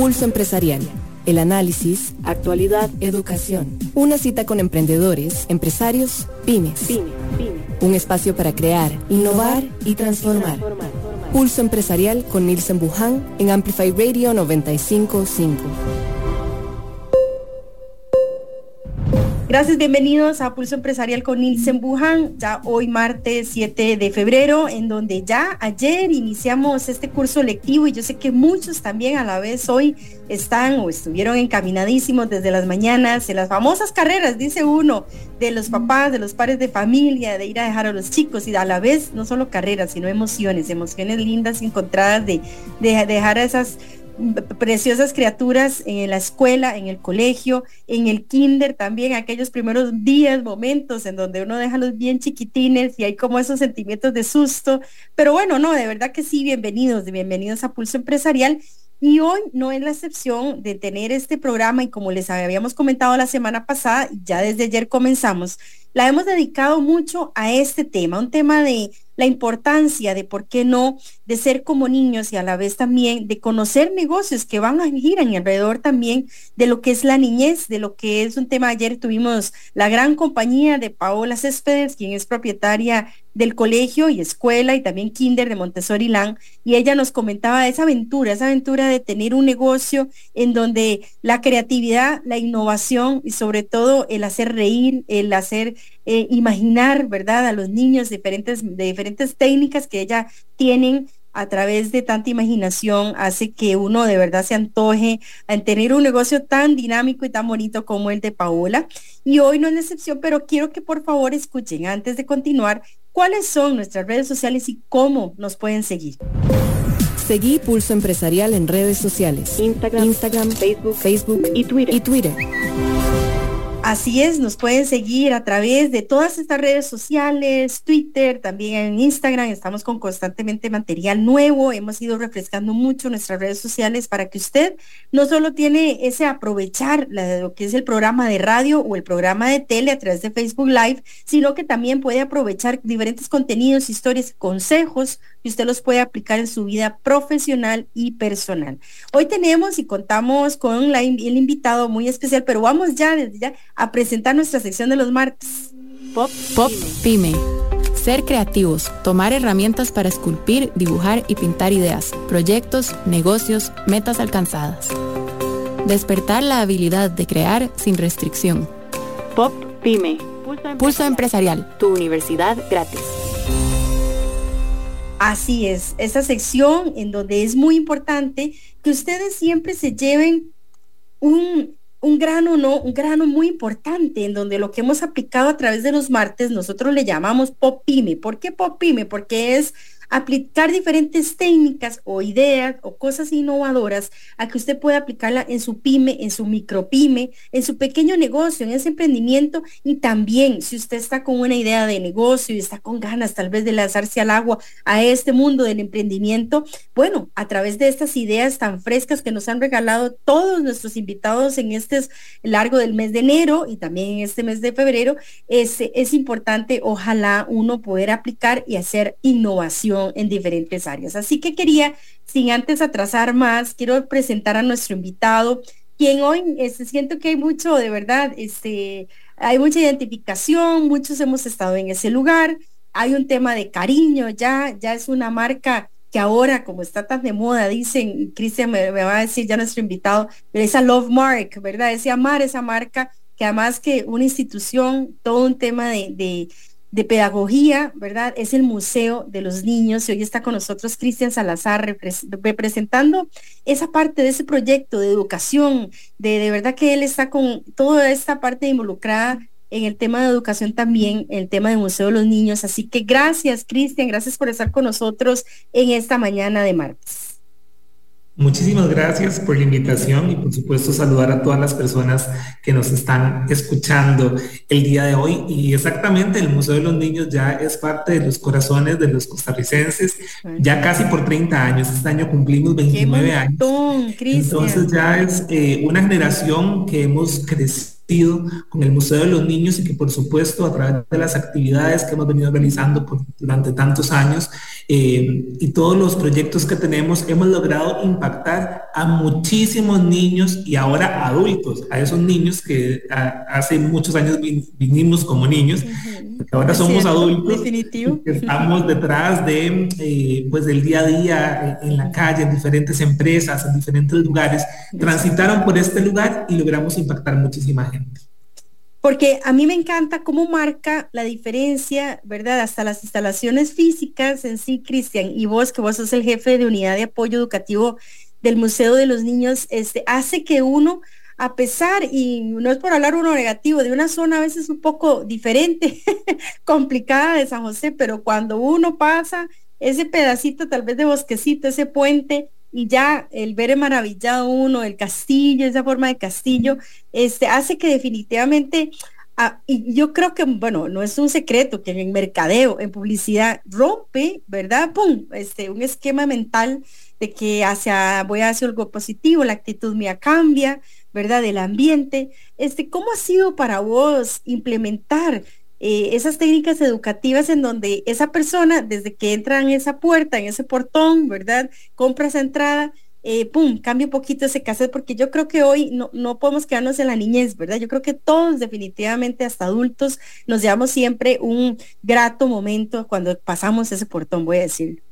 Pulso Empresarial. El análisis, actualidad, educación. Una cita con emprendedores, empresarios, pymes. Un espacio para crear, innovar y transformar. Pulso Empresarial con Nielsen Buján en Amplify Radio 955. Gracias, bienvenidos a Pulso Empresarial con Nilsen Bujan, ya hoy martes 7 de febrero, en donde ya ayer iniciamos este curso lectivo y yo sé que muchos también a la vez hoy están o estuvieron encaminadísimos desde las mañanas en las famosas carreras, dice uno, de los papás, de los padres de familia, de ir a dejar a los chicos y a la vez no solo carreras, sino emociones, emociones lindas encontradas de, de dejar a esas preciosas criaturas en la escuela, en el colegio, en el kinder también, aquellos primeros días, momentos en donde uno deja los bien chiquitines y hay como esos sentimientos de susto. Pero bueno, no, de verdad que sí, bienvenidos, bienvenidos a Pulso Empresarial. Y hoy no es la excepción de tener este programa y como les habíamos comentado la semana pasada, ya desde ayer comenzamos, la hemos dedicado mucho a este tema, un tema de la importancia de, ¿por qué no?, de ser como niños y a la vez también de conocer negocios que van a girar alrededor también de lo que es la niñez, de lo que es un tema. Ayer tuvimos la gran compañía de Paola Céspedes, quien es propietaria del colegio y escuela y también kinder de Montessori Land y ella nos comentaba esa aventura, esa aventura de tener un negocio en donde la creatividad, la innovación y sobre todo el hacer reír, el hacer eh, imaginar, ¿verdad? A los niños diferentes, de diferentes técnicas que ella tienen a través de tanta imaginación hace que uno de verdad se antoje en tener un negocio tan dinámico y tan bonito como el de Paola. Y hoy no es la excepción, pero quiero que por favor escuchen antes de continuar cuáles son nuestras redes sociales y cómo nos pueden seguir. Seguí Pulso Empresarial en redes sociales. Instagram, Instagram Facebook, Facebook y Twitter. Y Twitter. Así es, nos pueden seguir a través de todas estas redes sociales, Twitter, también en Instagram, estamos con constantemente material nuevo, hemos ido refrescando mucho nuestras redes sociales para que usted no solo tiene ese aprovechar lo que es el programa de radio o el programa de tele a través de Facebook Live, sino que también puede aprovechar diferentes contenidos, historias, consejos que usted los puede aplicar en su vida profesional y personal. Hoy tenemos y contamos con el invitado muy especial, pero vamos ya desde ya a presentar nuestra sección de los martes. Pop, Pop Pyme. Ser creativos, tomar herramientas para esculpir, dibujar y pintar ideas, proyectos, negocios, metas alcanzadas. Despertar la habilidad de crear sin restricción. Pop Pyme. Pulso empresarial. Tu universidad gratis. Así es, esa sección en donde es muy importante que ustedes siempre se lleven un, un grano, ¿no? Un grano muy importante en donde lo que hemos aplicado a través de los martes, nosotros le llamamos popime. ¿Por qué popime? Porque es aplicar diferentes técnicas o ideas o cosas innovadoras a que usted pueda aplicarla en su pyme, en su micropyme, en su pequeño negocio, en ese emprendimiento. Y también si usted está con una idea de negocio y está con ganas tal vez de lanzarse al agua a este mundo del emprendimiento, bueno, a través de estas ideas tan frescas que nos han regalado todos nuestros invitados en este largo del mes de enero y también en este mes de febrero, es, es importante ojalá uno poder aplicar y hacer innovación en diferentes áreas. Así que quería, sin antes atrasar más, quiero presentar a nuestro invitado, quien hoy este, siento que hay mucho, de verdad, este, hay mucha identificación, muchos hemos estado en ese lugar, hay un tema de cariño, ya, ya es una marca que ahora, como está tan de moda, dicen, Cristian me, va a decir ya nuestro invitado, esa love mark, ¿verdad? Ese amar esa marca, que además que una institución, todo un tema de, de pedagogía, ¿verdad? Es el Museo de los Niños y hoy está con nosotros Cristian Salazar representando esa parte de ese proyecto de educación, de, de verdad que él está con toda esta parte involucrada en el tema de educación también, el tema del Museo de los Niños. Así que gracias, Cristian, gracias por estar con nosotros en esta mañana de martes. Muchísimas gracias por la invitación y por supuesto saludar a todas las personas que nos están escuchando el día de hoy. Y exactamente el Museo de los Niños ya es parte de los corazones de los costarricenses, ya casi por 30 años. Este año cumplimos 29 años. Entonces ya es eh, una generación que hemos crecido con el Museo de los Niños y que por supuesto a través de las actividades que hemos venido realizando durante tantos años eh, y todos los proyectos que tenemos, hemos logrado impactar a muchísimos niños y ahora adultos, a esos niños que hace muchos años vinimos como niños, que ahora somos adultos, definitivo. estamos detrás de eh, pues del día a día en la calle, en diferentes empresas, en diferentes lugares, transitaron por este lugar y logramos impactar muchísima gente. Porque a mí me encanta cómo marca la diferencia, ¿verdad? Hasta las instalaciones físicas en sí, Cristian, y vos, que vos sos el jefe de unidad de apoyo educativo del Museo de los Niños, este, hace que uno, a pesar, y no es por hablar uno negativo, de una zona a veces un poco diferente, complicada de San José, pero cuando uno pasa ese pedacito tal vez de bosquecito, ese puente, y ya el ver maravillado uno, el castillo, esa forma de castillo, este, hace que definitivamente, ah, y yo creo que, bueno, no es un secreto que en mercadeo, en publicidad, rompe, ¿verdad? ¡Pum! Este, un esquema mental de que hacia, voy a hacer algo positivo, la actitud mía cambia, ¿verdad? Del ambiente. Este, ¿Cómo ha sido para vos implementar eh, esas técnicas educativas en donde esa persona, desde que entra en esa puerta, en ese portón, ¿verdad? Compra esa entrada, eh, pum, cambia un poquito ese cassette, porque yo creo que hoy no, no podemos quedarnos en la niñez, ¿verdad? Yo creo que todos definitivamente, hasta adultos, nos llevamos siempre un grato momento cuando pasamos ese portón, voy a decir.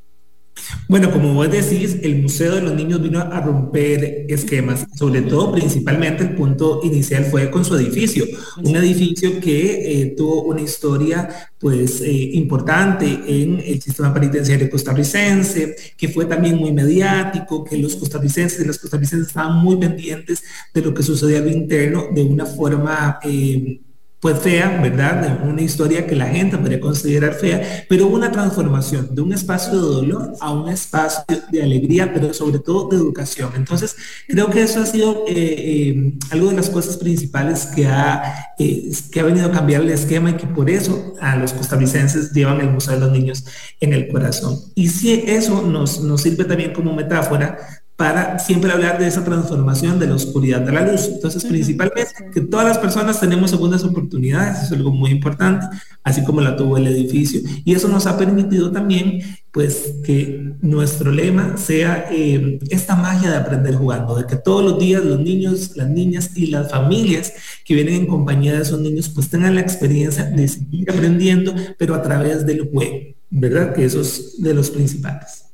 Bueno, como vos decís, el Museo de los Niños vino a romper esquemas, sobre todo principalmente el punto inicial fue con su edificio, un edificio que eh, tuvo una historia pues eh, importante en el sistema penitenciario costarricense, que fue también muy mediático, que los costarricenses y las costarricenses estaban muy pendientes de lo que sucedía al interno de una forma... Eh, pues fea, ¿verdad? Una historia que la gente podría considerar fea, pero una transformación de un espacio de dolor a un espacio de alegría, pero sobre todo de educación. Entonces, creo que eso ha sido eh, eh, algo de las cosas principales que ha, eh, que ha venido a cambiar el esquema y que por eso a los costarricenses llevan el Museo de los Niños en el corazón. Y si eso nos, nos sirve también como metáfora para siempre hablar de esa transformación de la oscuridad a la luz. Entonces, principalmente, que todas las personas tenemos segundas oportunidades, es algo muy importante, así como la tuvo el edificio. Y eso nos ha permitido también, pues, que nuestro lema sea eh, esta magia de aprender jugando, de que todos los días los niños, las niñas y las familias que vienen en compañía de esos niños, pues tengan la experiencia de seguir aprendiendo, pero a través del juego, ¿verdad? Que eso es de los principales.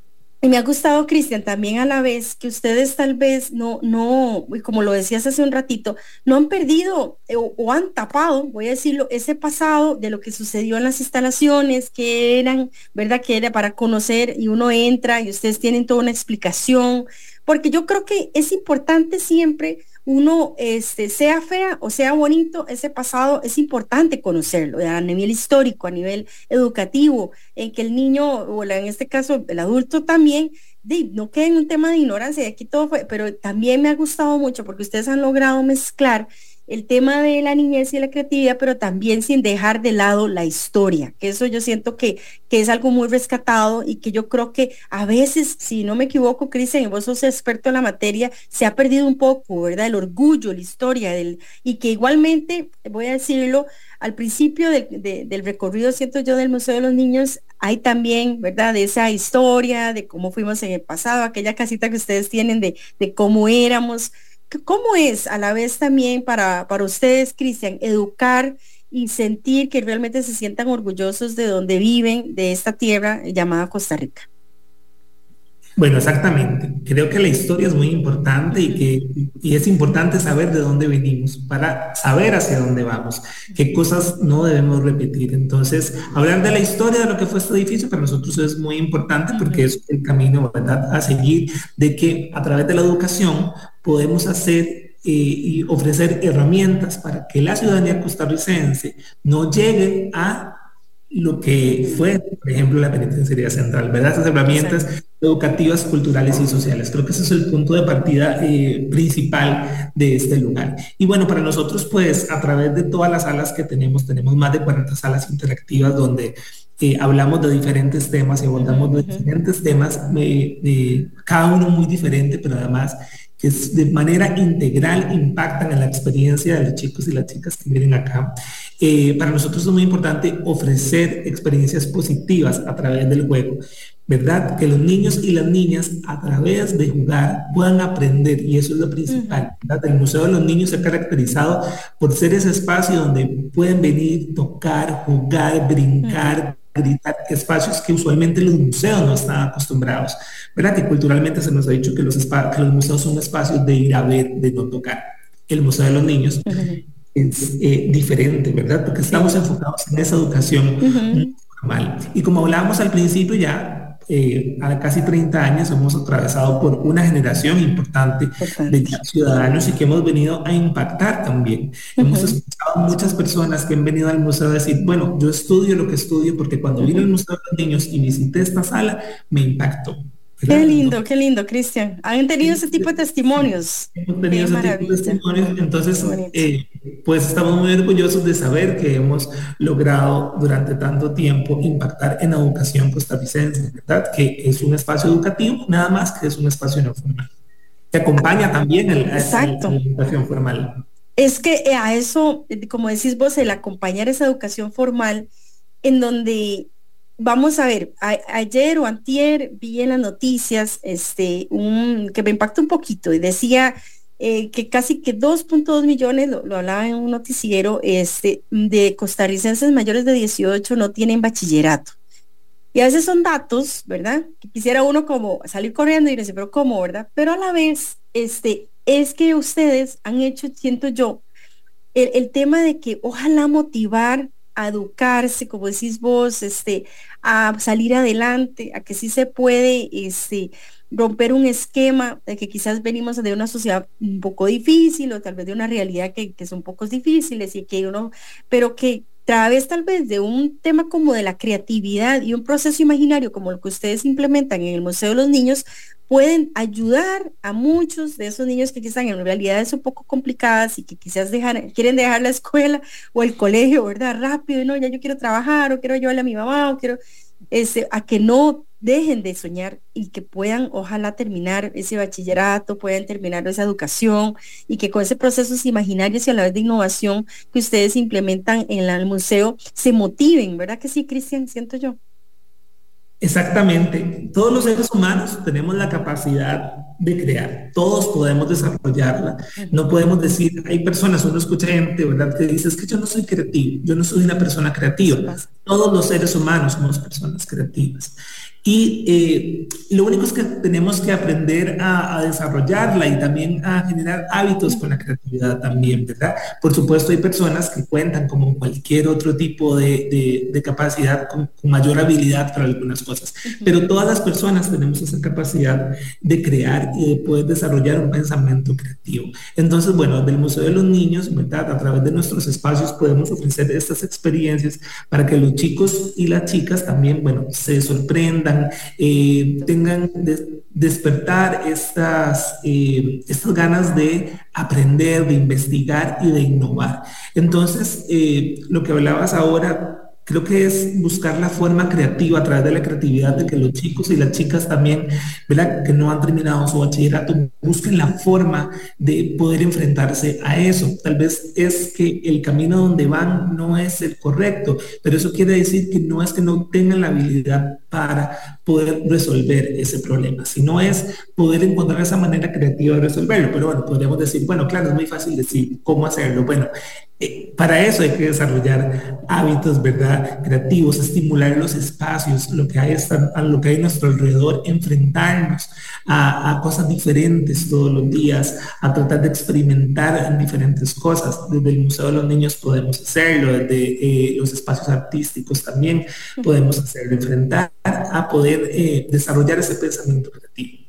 Y me ha gustado, Cristian, también a la vez que ustedes tal vez no, no, como lo decías hace un ratito, no han perdido eh, o, han tapado, voy a decirlo, ese pasado de lo que sucedió en las instalaciones, que eran, ¿verdad? Que era para conocer y uno entra y ustedes tienen toda una explicación, porque yo creo que es importante siempre uno, este, sea fea o sea bonito, ese pasado es importante conocerlo a nivel histórico, a nivel educativo, en que el niño, o en este caso el adulto también, no quede en un tema de ignorancia, aquí todo fue, pero también me ha gustado mucho porque ustedes han logrado mezclar el tema de la niñez y la creatividad, pero también sin dejar de lado la historia, que eso yo siento que, que es algo muy rescatado y que yo creo que a veces, si no me equivoco, Cristian, y vos sos experto en la materia, se ha perdido un poco, ¿verdad? El orgullo, la historia, del, y que igualmente, voy a decirlo, al principio del recorrido, siento yo, del Museo de los Niños, hay también, ¿verdad? De esa historia, de cómo fuimos en el pasado, aquella casita que ustedes tienen, de, de cómo éramos. ¿Cómo es a la vez también para, para ustedes, Cristian, educar y sentir que realmente se sientan orgullosos de donde viven, de esta tierra llamada Costa Rica? Bueno, exactamente. Creo que la historia es muy importante y que y es importante saber de dónde venimos para saber hacia dónde vamos, qué cosas no debemos repetir. Entonces, hablar de la historia de lo que fue este edificio para nosotros es muy importante porque es el camino ¿verdad? a seguir de que a través de la educación podemos hacer eh, y ofrecer herramientas para que la ciudadanía costarricense no llegue a lo que fue, por ejemplo, la penitenciaría central, ¿verdad? Esas herramientas educativas, culturales y sociales. Creo que ese es el punto de partida eh, principal de este lugar. Y bueno, para nosotros, pues, a través de todas las salas que tenemos, tenemos más de 40 salas interactivas donde eh, hablamos de diferentes temas y abordamos de diferentes temas, cada uno muy diferente, pero además que de manera integral impactan en la experiencia de los chicos y las chicas que vienen acá. Eh, para nosotros es muy importante ofrecer experiencias positivas a través del juego, ¿verdad? Que los niños y las niñas a través de jugar puedan aprender y eso es lo principal. El Museo de los Niños se ha caracterizado por ser ese espacio donde pueden venir, tocar, jugar, brincar. Gritar, espacios que usualmente los museos no están acostumbrados, ¿verdad? Que culturalmente se nos ha dicho que los, que los museos son espacios de ir a ver, de no tocar. El Museo de los Niños es eh, diferente, ¿verdad? Porque estamos enfocados en esa educación formal. Y como hablábamos al principio ya, eh, a casi 30 años hemos atravesado por una generación importante de ciudadanos y que hemos venido a impactar también. Hemos escuchado muchas personas que han venido al museo a decir, bueno, yo estudio lo que estudio porque cuando vine al Museo de los Niños y visité esta sala, me impactó. Qué lindo, qué lindo, Cristian. Han tenido ese tipo de testimonios. Hemos tenido ese tipo de testimonios, entonces, eh, pues estamos muy orgullosos de saber que hemos logrado durante tanto tiempo impactar en la educación costarricense, ¿verdad? Que es un espacio educativo, nada más que es un espacio no formal. Que acompaña también el, Exacto. la educación formal. Es que eh, a eso, como decís vos, el acompañar esa educación formal, en donde Vamos a ver, ayer o antier vi en las noticias este, que me impactó un poquito y decía eh, que casi que 2.2 millones, lo, hablaba en un noticiero, este, de costarricenses mayores de 18 no tienen bachillerato. Y a veces son datos, ¿verdad? Que quisiera uno como salir corriendo y decir, pero ¿cómo, verdad? Pero a la vez, este, es que ustedes han hecho, siento yo, el tema de que ojalá motivar a educarse, como decís vos, este, a salir adelante, a que sí se puede este, romper un esquema de que quizás venimos de una sociedad un poco difícil o tal vez de una realidad que, que son pocos difíciles y que uno, pero que través tal vez de un tema como de la creatividad y un proceso imaginario como el que ustedes implementan en el Museo de los Niños, pueden ayudar a muchos de esos niños que quizás en realidades un poco complicadas y que quizás dejar, quieren dejar la escuela o el colegio, ¿verdad? Rápido, no, ya yo quiero trabajar o quiero llevarle a mi mamá o quiero, este, a que no dejen de soñar y que puedan ojalá terminar ese bachillerato, puedan terminar esa educación y que con ese procesos imaginarios y a la vez de innovación que ustedes implementan en el museo se motiven, ¿verdad que sí, Cristian? Siento yo. Exactamente. Todos los seres humanos tenemos la capacidad de crear. Todos podemos desarrollarla. No podemos decir, hay personas, uno escucha gente, ¿verdad? Que dice, es que yo no soy creativo, yo no soy una persona creativa. Todos los seres humanos somos personas creativas. Y eh, lo único es que tenemos que aprender a, desarrollarla y también a generar hábitos con la creatividad también, ¿verdad? Por supuesto hay personas que cuentan como cualquier otro tipo de, capacidad con, mayor habilidad para algunas cosas, pero todas las personas tenemos esa capacidad de crear y de poder desarrollar un pensamiento creativo. Entonces, bueno, del Museo de los Niños, ¿verdad? A través de nuestros espacios podemos ofrecer estas experiencias para que los chicos y las chicas también, bueno, se sorprendan eh, tengan despertar estas, eh, estas ganas de aprender, de investigar y de innovar. Entonces, eh, lo que hablabas ahora creo que es buscar la forma creativa a través de la creatividad de que los chicos y las chicas también, ¿verdad? Que no han terminado su bachillerato, busquen la forma de poder enfrentarse a eso. Tal vez es que el camino donde van no es el correcto, pero eso quiere decir que no es que no tengan la habilidad para poder resolver ese problema, sino es poder encontrar esa manera creativa de resolverlo. Pero bueno, podríamos decir, bueno, claro, es muy fácil decir cómo hacerlo. Bueno, eh, para eso hay que desarrollar hábitos, ¿verdad? Creativos, estimular los espacios, lo que hay, a lo que hay a nuestro alrededor, enfrentarnos a, cosas diferentes todos los días, a tratar de experimentar en diferentes cosas. Desde el Museo de los Niños podemos hacerlo, desde eh, los espacios artísticos también podemos hacerlo, enfrentar a poder eh, desarrollar ese pensamiento creativo.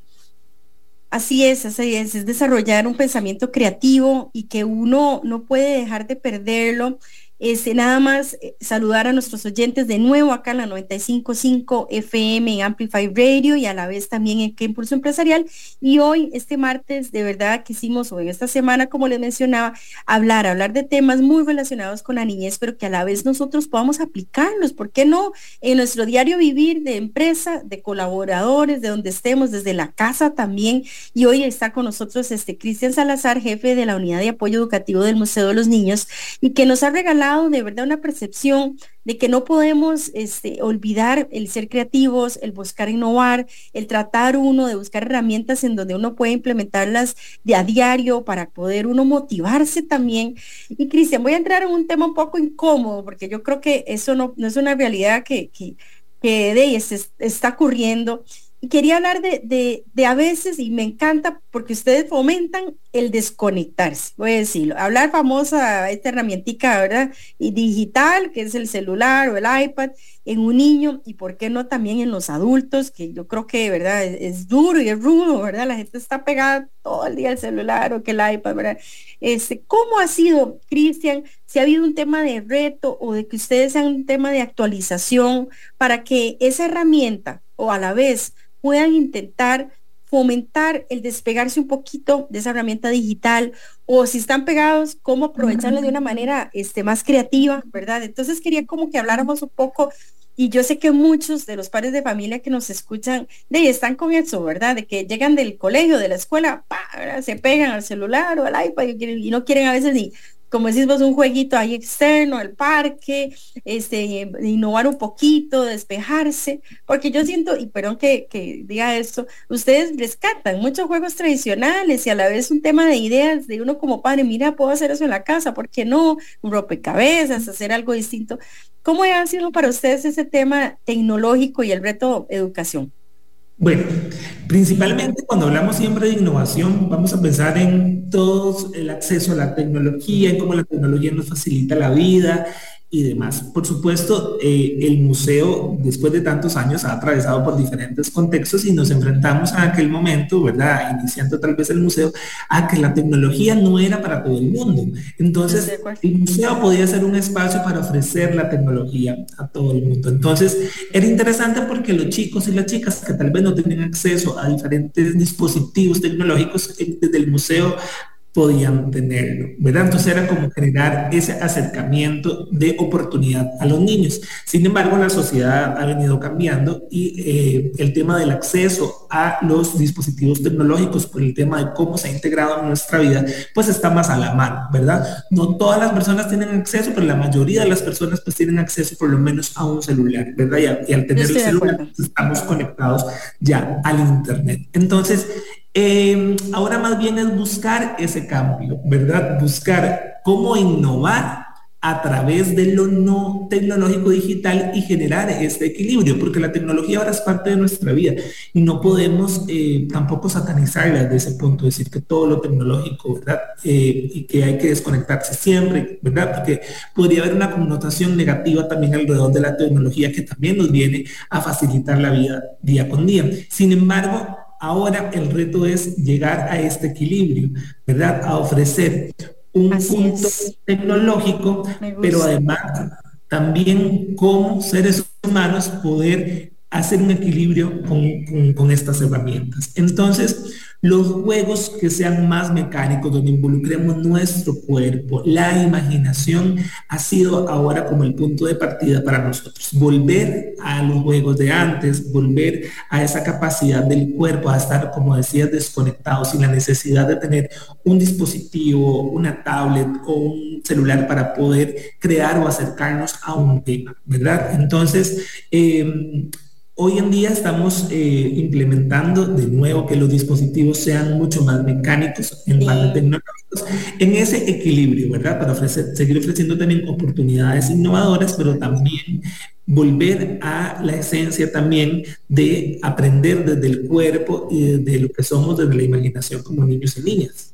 Así es, así es, es desarrollar un pensamiento creativo y que uno no puede dejar de perderlo Este, nada más eh, saludar a nuestros oyentes de nuevo acá en la 95.5 FM en Amplify Radio y a la vez también en Que Impulso Empresarial. Y hoy, este martes, de verdad quisimos, o en esta semana, como les mencionaba, hablar, hablar de temas muy relacionados con la niñez, pero que a la vez nosotros podamos aplicarlos. ¿Por qué no? En nuestro diario vivir de empresa, de colaboradores, de donde estemos, desde la casa también. Y hoy está con nosotros este Cristian Salazar, jefe de la Unidad de Apoyo Educativo del Museo de los Niños, y que nos ha regalado de verdad una percepción de que no podemos este, olvidar el ser creativos, el buscar innovar, el tratar uno de buscar herramientas en donde uno puede implementarlas de a diario para poder uno motivarse también. Y Cristian, voy a entrar en un tema un poco incómodo, porque yo creo que eso no, no es una realidad que, que, que de, está ocurriendo quería hablar de, de, a veces, y me encanta porque ustedes fomentan el desconectarse, voy a decirlo, hablar famosa esta herramientica, ¿verdad? Y digital, que es el celular o el iPad, en un niño y por qué no también en los adultos, que yo creo que, ¿verdad? Es, duro y es rudo, ¿verdad? La gente está pegada todo el día al celular o que el iPad, ¿verdad? Este, ¿Cómo ha sido, Cristian, si ha habido un tema de reto o de que ustedes sean un tema de actualización para que esa herramienta o a la vez puedan intentar fomentar el despegarse un poquito de esa herramienta digital o si están pegados, cómo aprovecharla de una manera este, más creativa, ¿verdad? Entonces quería como que habláramos un poco y yo sé que muchos de los padres de familia que nos escuchan de están con eso, ¿verdad? De que llegan del colegio, de la escuela, se pegan al celular o al iPad y no quieren a veces ni como decimos, un jueguito ahí externo, el parque, este, innovar un poquito, despejarse, porque yo siento, y perdón que, que diga esto, ustedes rescatan muchos juegos tradicionales y a la vez un tema de ideas de uno como padre, mira, puedo hacer eso en la casa, ¿por qué no? Un rompecabezas, hacer algo distinto. ¿Cómo ha sido para ustedes ese tema tecnológico y el reto educación? Bueno, principalmente cuando hablamos siempre de innovación, vamos a pensar en todo el acceso a la tecnología, en cómo la tecnología nos facilita la vida, y demás. Por supuesto, eh, el museo, después de tantos años, ha atravesado por diferentes contextos y nos enfrentamos a aquel momento, ¿verdad? Iniciando tal vez el museo, a que la tecnología no era para todo el mundo. Entonces, el museo podía ser un espacio para ofrecer la tecnología a todo el mundo. Entonces, era interesante porque los chicos y las chicas que tal vez no tenían acceso a diferentes dispositivos tecnológicos eh, desde el museo podían tenerlo, ¿verdad? Entonces era como generar ese acercamiento de oportunidad a los niños. Sin embargo, la sociedad ha venido cambiando y eh, el tema del acceso a los dispositivos tecnológicos por el tema de cómo se ha integrado en nuestra vida, pues está más a la mano, ¿verdad? No todas las personas tienen acceso, pero la mayoría de las personas pues tienen acceso por lo menos a un celular, ¿verdad? Y, al tener el celular pues, estamos conectados ya al Internet. Entonces, Em, ahora más bien es buscar ese cambio, ¿verdad? Buscar cómo innovar a través de lo no tecnológico digital y generar este equilibrio, porque la tecnología ahora es parte de nuestra vida y no podemos eh, tampoco satanizarla desde ese punto, decir que todo lo tecnológico, ¿verdad? Eh, y que hay que desconectarse siempre, ¿verdad? Porque podría haber una connotación negativa también alrededor de la tecnología que también nos viene a facilitar la vida día con día. Sin embargo, Ahora el reto es llegar a este equilibrio, ¿verdad? A ofrecer un punto tecnológico, pero además también como seres humanos poder hacer un equilibrio con, con estas herramientas. Entonces, los juegos que sean más mecánicos, donde involucremos nuestro cuerpo, la imaginación, ha sido ahora como el punto de partida para nosotros. Volver a los juegos de antes, volver a esa capacidad del cuerpo a estar, como decías, desconectado, sin la necesidad de tener un dispositivo, una tablet o un celular para poder crear o acercarnos a un tema, ¿verdad? Entonces, eh, Hoy en día estamos eh, implementando de nuevo que los dispositivos sean mucho más mecánicos en más tecnológicos, en ese equilibrio, ¿verdad? Para ofrecer, seguir ofreciendo también oportunidades innovadoras, pero también volver a la esencia también de aprender desde el cuerpo y desde lo que somos, desde la imaginación como niños y niñas.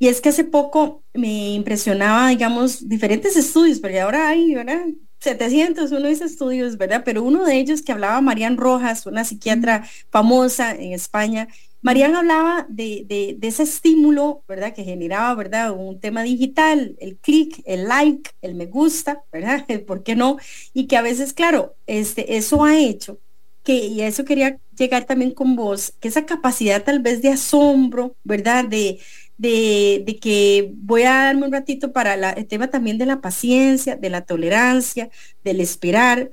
Y es que hace poco me impresionaba, digamos, diferentes estudios, porque ahora hay, ¿verdad? 700, uno dice estudios, ¿verdad? Pero uno de ellos que hablaba Marian Rojas, una psiquiatra famosa en España, Marian hablaba de, ese estímulo, ¿verdad? Que generaba, ¿verdad? Un tema digital, el clic, el like, el me gusta, ¿verdad? ¿Por qué no? Y que a veces, claro, este, eso ha hecho que, y a eso quería llegar también con vos, que esa capacidad tal vez de asombro, ¿verdad? De, de, que voy a darme un ratito para el tema también de la paciencia, de la tolerancia, del esperar,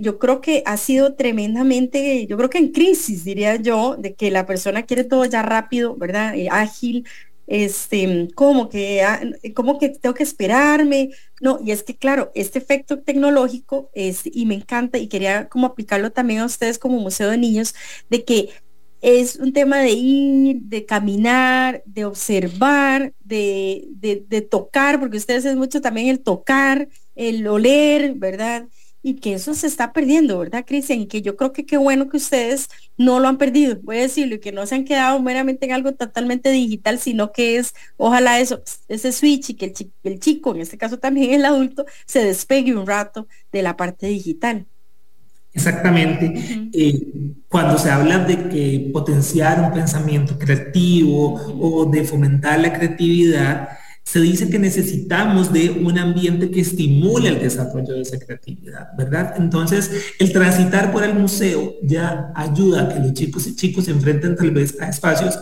yo creo que ha sido tremendamente, yo creo que en crisis, diría yo, de que la persona quiere todo ya rápido, ¿verdad? Eh, ágil, este, como que, ah, como que tengo que esperarme, no, y es que claro, este efecto tecnológico es, y me encanta, y quería como aplicarlo también a ustedes como Museo de Niños, de que es un tema de ir, de caminar, de observar, de, de, de tocar, porque ustedes es mucho también el tocar, el oler, ¿verdad? y que eso se está perdiendo, ¿verdad, Cristian? Y que yo creo que qué bueno que ustedes no lo han perdido, voy a decirlo, y que no se han quedado meramente en algo totalmente digital, sino que es, ojalá eso, ese switch y que el, chico, en este caso también el adulto, se despegue un rato de la parte digital. Exactamente. Eh, cuando se habla de que potenciar un pensamiento creativo o de fomentar la creatividad, se dice que necesitamos de un ambiente que estimule el desarrollo de esa creatividad, ¿verdad? Entonces, el transitar por el museo ya ayuda a que los chicos y chicos se enfrenten tal vez a espacios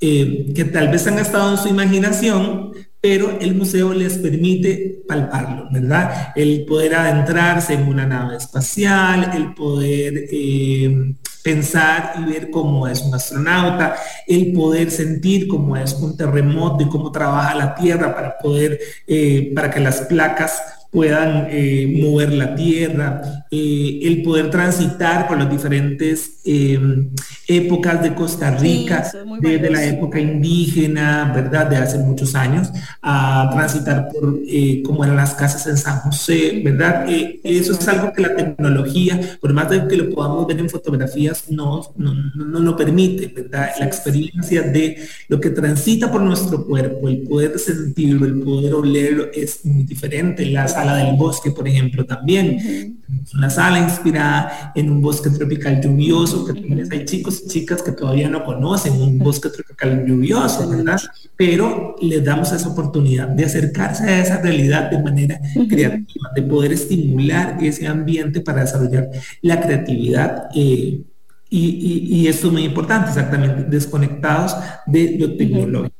eh, que tal vez han estado en su imaginación, pero el museo les permite palparlo, ¿verdad? El poder adentrarse en una nave espacial, el poder eh, pensar y ver cómo es un astronauta, el poder sentir cómo es un terremoto y cómo trabaja la Tierra para poder, eh, para que las placas puedan eh, mover la tierra, eh, el poder transitar por las diferentes em, épocas de Costa Rica, desde la época indígena, ¿verdad? De hace muchos años, a transitar por eh, cómo eran las casas en San José, ¿verdad? eso es algo que la tecnología, por más de que lo podamos ver en fotografías, no, no, no, lo permite, ¿verdad? La experiencia de lo que transita por nuestro cuerpo, el poder sentirlo, el poder olerlo, es muy diferente. Las sala del bosque, por ejemplo, también. Una sala inspirada en un bosque tropical lluvioso, que hay chicos y chicas que todavía no conocen un bosque tropical lluvioso, ¿verdad? Pero les damos esa oportunidad de acercarse a esa realidad de manera creativa, de poder estimular ese ambiente para desarrollar la creatividad. Eh, y, y, esto es muy importante, exactamente, desconectados de lo tecnológico.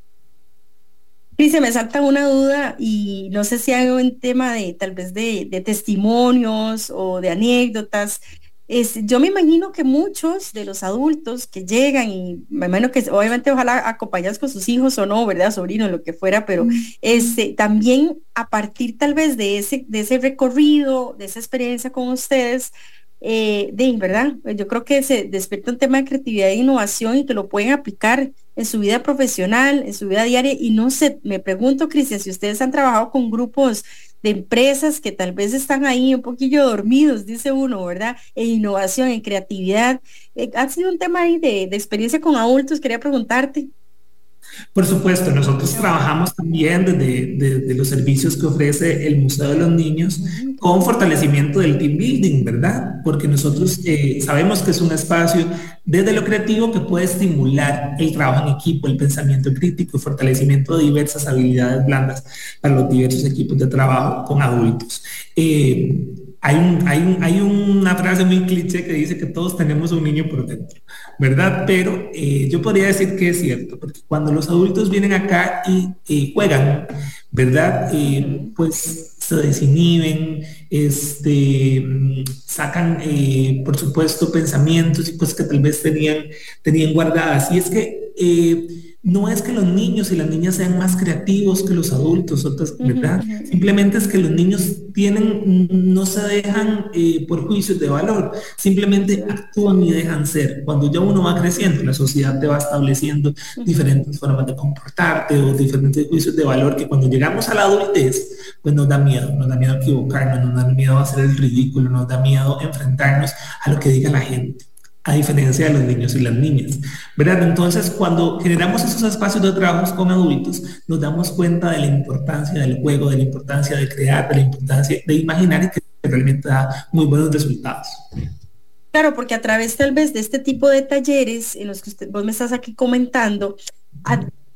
Sí, se me salta una duda y no sé si hay un tema de tal vez de, testimonios o de anécdotas. Es, yo me imagino que muchos de los adultos que llegan y me imagino que obviamente ojalá acompañados con sus hijos o no, ¿verdad? Sobrinos, lo que fuera, pero este, también a partir tal vez de ese, de ese recorrido, de esa experiencia con ustedes, eh, de verdad, yo creo que se despierta un tema de creatividad e innovación y que lo pueden aplicar en su vida profesional, en su vida diaria. Y no sé, me pregunto, Cristian, si ustedes han trabajado con grupos de empresas que tal vez están ahí un poquillo dormidos, dice uno, ¿verdad? En innovación, en creatividad. Eh, ha sido un tema ahí de, de experiencia con adultos, quería preguntarte. Por supuesto, nosotros trabajamos también desde, los servicios que ofrece el Museo de los Niños con fortalecimiento del team building, ¿verdad? Porque nosotros eh, sabemos que es un espacio desde lo creativo que puede estimular el trabajo en equipo, el pensamiento crítico y fortalecimiento de diversas habilidades blandas para los diversos equipos de trabajo con adultos. Eh, hay, hay, hay, una frase muy cliché que dice que todos tenemos un niño por dentro, ¿verdad? Pero eh, yo podría decir que es cierto, porque cuando los adultos vienen acá y juegan, ¿verdad? Eh, pues se desinhiben, este, sacan, eh, por supuesto, pensamientos y cosas que tal vez tenían, tenían guardadas. Y es que no es que los niños y las niñas sean más creativos que los adultos, ¿verdad? Simplemente es que los niños tienen, no se dejan eh, por juicios de valor, simplemente actúan y dejan ser. Cuando ya uno va creciendo, la sociedad te va estableciendo diferentes formas de comportarte o diferentes juicios de valor que cuando llegamos a la adultez, pues nos da miedo, nos da miedo equivocarnos, nos da miedo hacer el ridículo, nos da miedo enfrentarnos a lo que diga la gente a diferencia de los niños y las niñas, ¿verdad? Entonces, cuando generamos esos espacios de trabajo con adultos, nos damos cuenta de la importancia del juego, de la importancia de crear, de la importancia de imaginar y que realmente da muy buenos resultados. Claro, porque a través tal vez de este tipo de talleres en los que usted, vos me estás aquí comentando,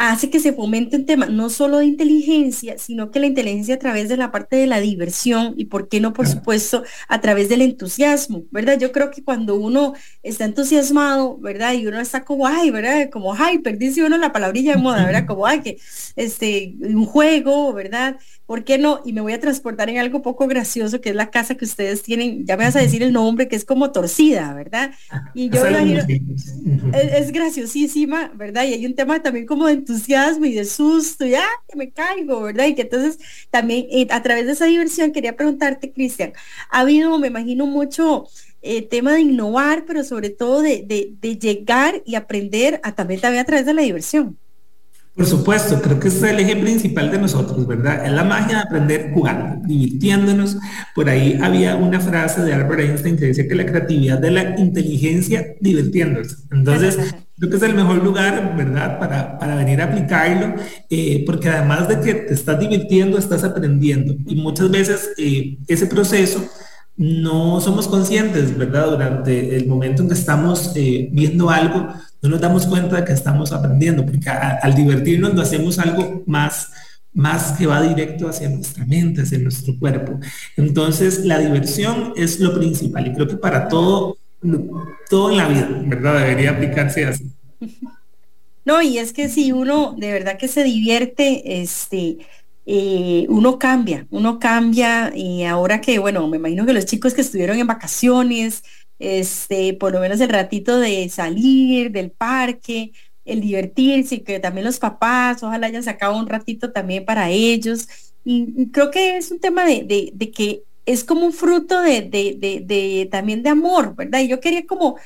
hace que se fomente un tema no solo de inteligencia, sino que la inteligencia a través de la parte de la diversión y, ¿por qué no, por supuesto, a través del entusiasmo, ¿verdad? Yo creo que cuando uno está entusiasmado, ¿verdad? Y uno está como, ay, ¿verdad? Como hyper, dice uno la palabrilla de moda, ¿verdad? Como, ay, que, este, un juego, ¿verdad? ¿Por qué no? Y me voy a transportar en algo poco gracioso, que es la casa que ustedes tienen, ya me vas a decir el nombre, que es como torcida, ¿verdad? Y yo imagino, es, graciosísima, ¿verdad? Y hay un tema también como de entusiasmo y de susto, ya que me caigo, ¿verdad? Y que entonces también eh, a través de esa diversión quería preguntarte, Cristian, ha habido, me imagino, mucho... Eh, tema de innovar, pero sobre todo de, de, llegar y aprender a también, también a través de la diversión. Por supuesto, creo que ese es el eje principal de nosotros, ¿verdad? Es la magia de aprender jugando, divirtiéndonos. Por ahí había una frase de Albert Einstein que decía que la creatividad de la inteligencia divirtiéndose. Entonces, creo que es el mejor lugar, ¿verdad? Para, para venir a aplicarlo, eh, porque además de que te estás divirtiendo, estás aprendiendo. Y muchas veces eh, ese proceso no somos conscientes, ¿verdad? Durante el momento en que estamos eh, viendo algo, no nos damos cuenta de que estamos aprendiendo, porque al divertirnos lo hacemos algo más, más que va directo hacia nuestra mente, hacia nuestro cuerpo. Entonces, la diversión es lo principal y creo que para todo, todo en la vida, ¿verdad? Debería aplicarse así. No, y es que si uno de verdad que se divierte, este, eh, uno cambia, uno cambia y ahora que, bueno, me imagino que los chicos que estuvieron en vacaciones, este, por lo menos el ratito de salir del parque, el divertirse, y que también los papás, ojalá hayan sacado un ratito también para ellos. Y, creo que es un tema de, que es como un fruto de, de, también de amor, ¿verdad? Y yo quería como,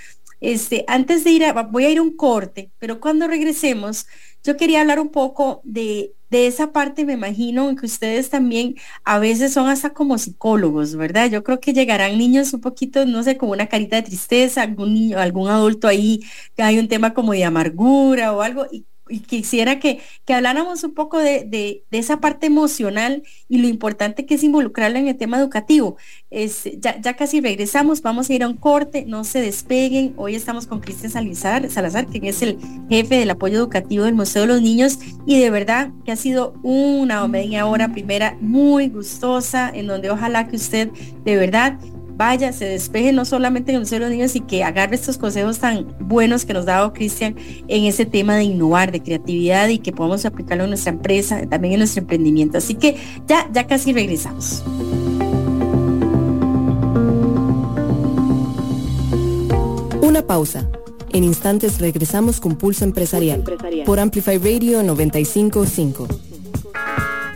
este, antes de ir a, voy a ir a un corte, pero cuando regresemos, yo quería hablar un poco de de esa parte me imagino que ustedes también a veces son hasta como psicólogos, ¿verdad? Yo creo que llegarán niños un poquito, no sé, como una carita de tristeza, algún niño, algún adulto ahí que hay un tema como de amargura o algo, y quisiera que, que habláramos un poco de, de, esa parte emocional y lo importante que es involucrarla en el tema educativo. Es, ya, casi regresamos, vamos a ir a un corte, no se despeguen. Hoy estamos con Cristian Salazar, Salazar, quien es el jefe del apoyo educativo del Museo de los Niños, y de verdad que ha sido una media hora primera muy gustosa, en donde ojalá que usted de verdad vaya, se despeje no solamente en el Museo de los Niños y que agarre estos consejos tan buenos que nos ha dado Cristian en ese tema de innovar, de creatividad y que podamos aplicarlo en nuestra empresa, también en nuestro emprendimiento. Así que ya, ya casi regresamos. Una pausa. En instantes regresamos con Pulso Empresarial, por Amplify Radio 955.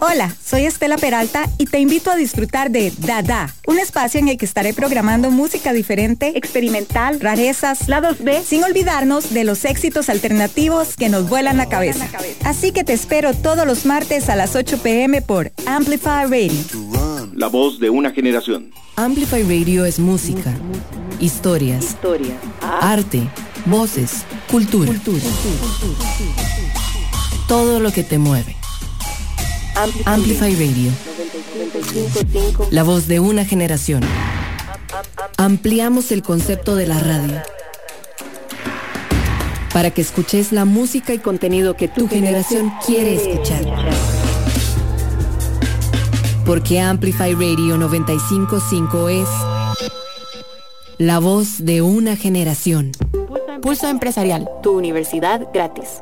Hola, soy Estela Peralta y te invito a disfrutar de Dada, un espacio en el que estaré programando música diferente, experimental, rarezas, lados B, sin olvidarnos de los éxitos alternativos que nos vuelan la cabeza. Así que te espero todos los martes a las 8 pm por Amplify Radio. La voz de una generación. Amplify Radio es música, historias, Historia. arte, voces, cultura. Todo lo que te mueve. Amplify Radio. La voz de una generación. Ampliamos el concepto de la radio para que escuches la música y contenido que tu generación quiere escuchar. Porque Amplify Radio 955 es la voz de una generación. Pulso Empresarial, tu universidad gratis.